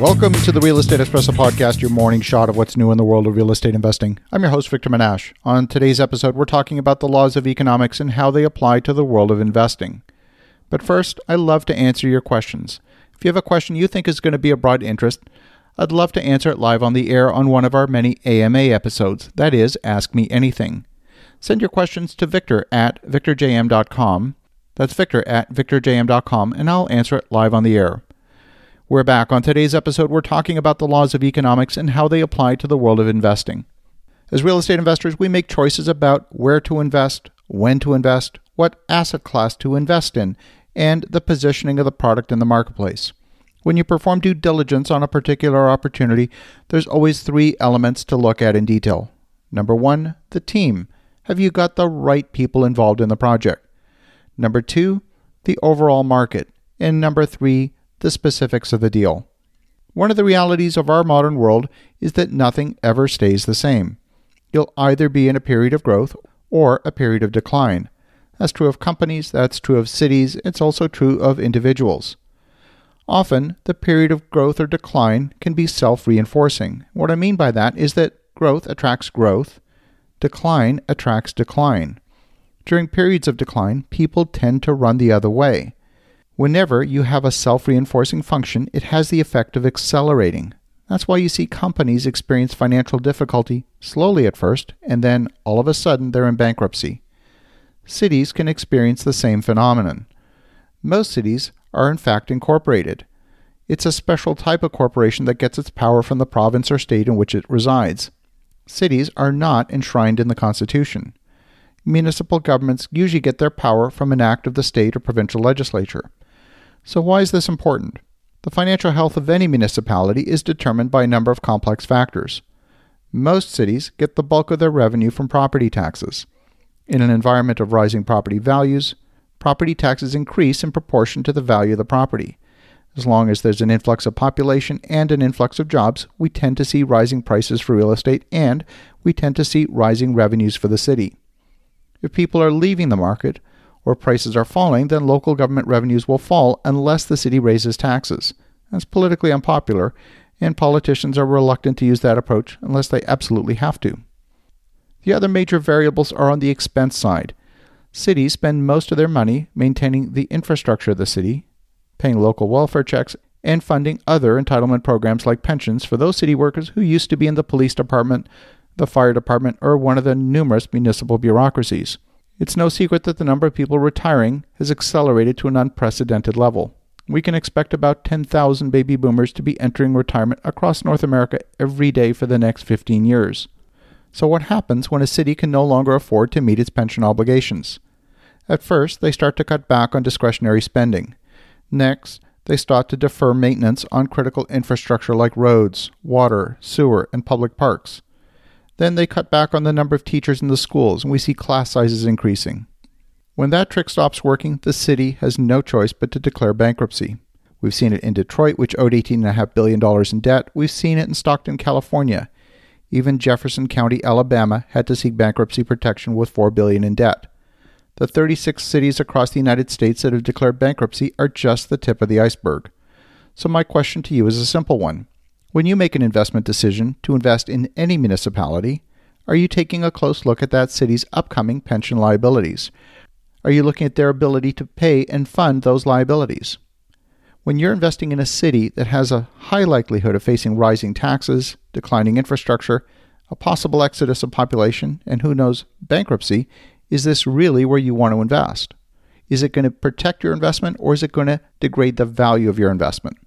Welcome to the Real Estate Espresso Podcast, your morning shot of what's new in the world of real estate investing. I'm your host, Victor Menasce. On today's episode, we're talking about the laws of economics and how they apply to the world of investing. But first, I love to answer your questions. If you have a question you think is going to be of broad interest, I'd love to answer it live on the air on one of our many AMA episodes. That is, Ask Me Anything. Send your questions to victor at victorjm.com. That's victor at victorjm.com, and I'll answer it live on the air. We're back. On today's episode, we're talking about the laws of economics and how they apply to the world of investing. As real estate investors, we make choices about where to invest, when to invest, what asset class to invest in, and the positioning of the product in the marketplace. When you perform due diligence on a particular opportunity, there's always three elements to look at in detail. Number one, the team. Have you got the right people involved in the project? Number two, the overall market. And number three, the specifics of the deal. One of the realities of our modern world is that nothing ever stays the same. You'll either be in a period of growth or a period of decline. That's true of companies, that's true of cities, it's also true of individuals. Often, the period of growth or decline can be self reinforcing. What I mean by that is that growth attracts growth, decline attracts decline. During periods of decline, people tend to run the other way. Whenever you have a self reinforcing function, it has the effect of accelerating. That's why you see companies experience financial difficulty slowly at first, and then all of a sudden they're in bankruptcy. Cities can experience the same phenomenon. Most cities are in fact incorporated. It's a special type of corporation that gets its power from the province or state in which it resides. Cities are not enshrined in the Constitution. Municipal governments usually get their power from an act of the state or provincial legislature. So, why is this important? The financial health of any municipality is determined by a number of complex factors. Most cities get the bulk of their revenue from property taxes. In an environment of rising property values, property taxes increase in proportion to the value of the property. As long as there's an influx of population and an influx of jobs, we tend to see rising prices for real estate and we tend to see rising revenues for the city. If people are leaving the market, or prices are falling, then local government revenues will fall unless the city raises taxes. That's politically unpopular, and politicians are reluctant to use that approach unless they absolutely have to. The other major variables are on the expense side. Cities spend most of their money maintaining the infrastructure of the city, paying local welfare checks, and funding other entitlement programs like pensions for those city workers who used to be in the police department, the fire department, or one of the numerous municipal bureaucracies. It's no secret that the number of people retiring has accelerated to an unprecedented level. We can expect about 10,000 baby boomers to be entering retirement across North America every day for the next 15 years. So, what happens when a city can no longer afford to meet its pension obligations? At first, they start to cut back on discretionary spending. Next, they start to defer maintenance on critical infrastructure like roads, water, sewer, and public parks. Then they cut back on the number of teachers in the schools, and we see class sizes increasing. When that trick stops working, the city has no choice but to declare bankruptcy. We've seen it in Detroit, which owed $18.5 billion in debt. We've seen it in Stockton, California. Even Jefferson County, Alabama, had to seek bankruptcy protection with 4 billion in debt. The 36 cities across the United States that have declared bankruptcy are just the tip of the iceberg. So, my question to you is a simple one when you make an investment decision to invest in any municipality, are you taking a close look at that city's upcoming pension liabilities? Are you looking at their ability to pay and fund those liabilities? When you're investing in a city that has a high likelihood of facing rising taxes, declining infrastructure, a possible exodus of population, and who knows, bankruptcy, is this really where you want to invest? Is it going to protect your investment or is it going to degrade the value of your investment?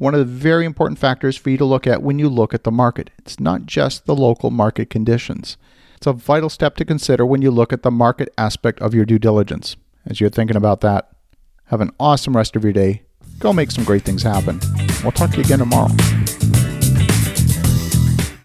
One of the very important factors for you to look at when you look at the market. It's not just the local market conditions. It's a vital step to consider when you look at the market aspect of your due diligence. As you're thinking about that, have an awesome rest of your day. Go make some great things happen. We'll talk to you again tomorrow.